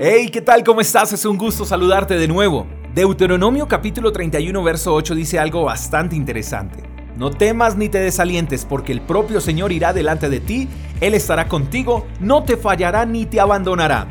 Hey, ¿qué tal? ¿Cómo estás? Es un gusto saludarte de nuevo. Deuteronomio capítulo 31 verso 8 dice algo bastante interesante. No temas ni te desalientes, porque el propio Señor irá delante de ti, Él estará contigo, no te fallará ni te abandonará.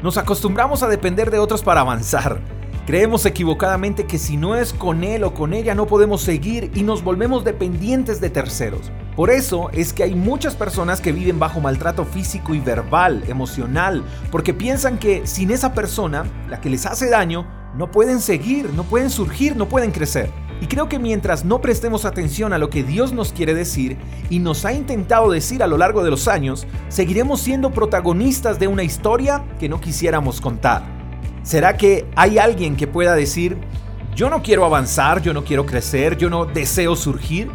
Nos acostumbramos a depender de otros para avanzar. Creemos equivocadamente que si no es con Él o con ella no podemos seguir y nos volvemos dependientes de terceros. Por eso es que hay muchas personas que viven bajo maltrato físico y verbal, emocional, porque piensan que sin esa persona, la que les hace daño, no pueden seguir, no pueden surgir, no pueden crecer. Y creo que mientras no prestemos atención a lo que Dios nos quiere decir y nos ha intentado decir a lo largo de los años, seguiremos siendo protagonistas de una historia que no quisiéramos contar. ¿Será que hay alguien que pueda decir, yo no quiero avanzar, yo no quiero crecer, yo no deseo surgir?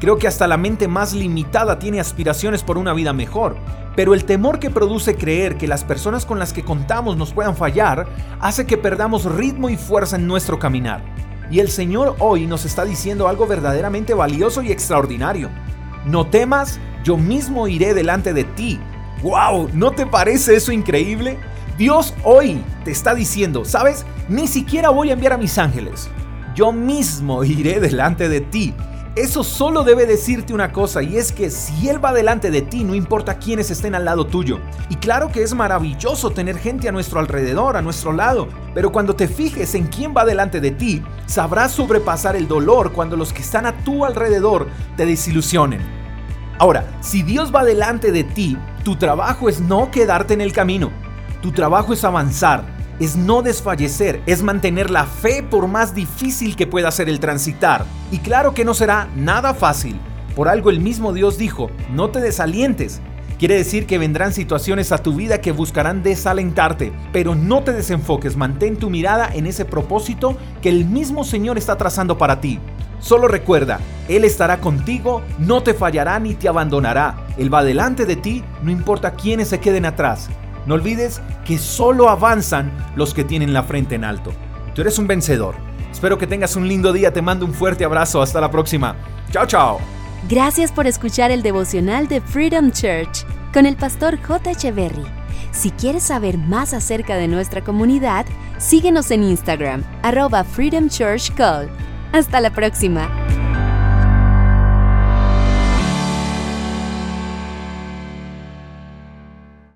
Creo que hasta la mente más limitada tiene aspiraciones por una vida mejor, pero el temor que produce creer que las personas con las que contamos nos puedan fallar hace que perdamos ritmo y fuerza en nuestro caminar. Y el Señor hoy nos está diciendo algo verdaderamente valioso y extraordinario. No temas, yo mismo iré delante de ti. ¡Wow! ¿No te parece eso increíble? Dios hoy te está diciendo, ¿sabes? Ni siquiera voy a enviar a mis ángeles. Yo mismo iré delante de ti. Eso solo debe decirte una cosa y es que si Él va delante de ti, no importa quiénes estén al lado tuyo. Y claro que es maravilloso tener gente a nuestro alrededor, a nuestro lado, pero cuando te fijes en quién va delante de ti, sabrás sobrepasar el dolor cuando los que están a tu alrededor te desilusionen. Ahora, si Dios va delante de ti, tu trabajo es no quedarte en el camino. Tu trabajo es avanzar, es no desfallecer, es mantener la fe por más difícil que pueda ser el transitar. Y claro que no será nada fácil. Por algo el mismo Dios dijo, no te desalientes. Quiere decir que vendrán situaciones a tu vida que buscarán desalentarte, pero no te desenfoques, mantén tu mirada en ese propósito que el mismo Señor está trazando para ti. Solo recuerda, Él estará contigo, no te fallará ni te abandonará. Él va delante de ti, no importa quiénes se queden atrás. No olvides que solo avanzan los que tienen la frente en alto. Tú eres un vencedor. Espero que tengas un lindo día. Te mando un fuerte abrazo. Hasta la próxima. Chao, chao. Gracias por escuchar el devocional de Freedom Church con el pastor J. Echeverry. Si quieres saber más acerca de nuestra comunidad, síguenos en Instagram, arroba Freedom Church Call. Hasta la próxima.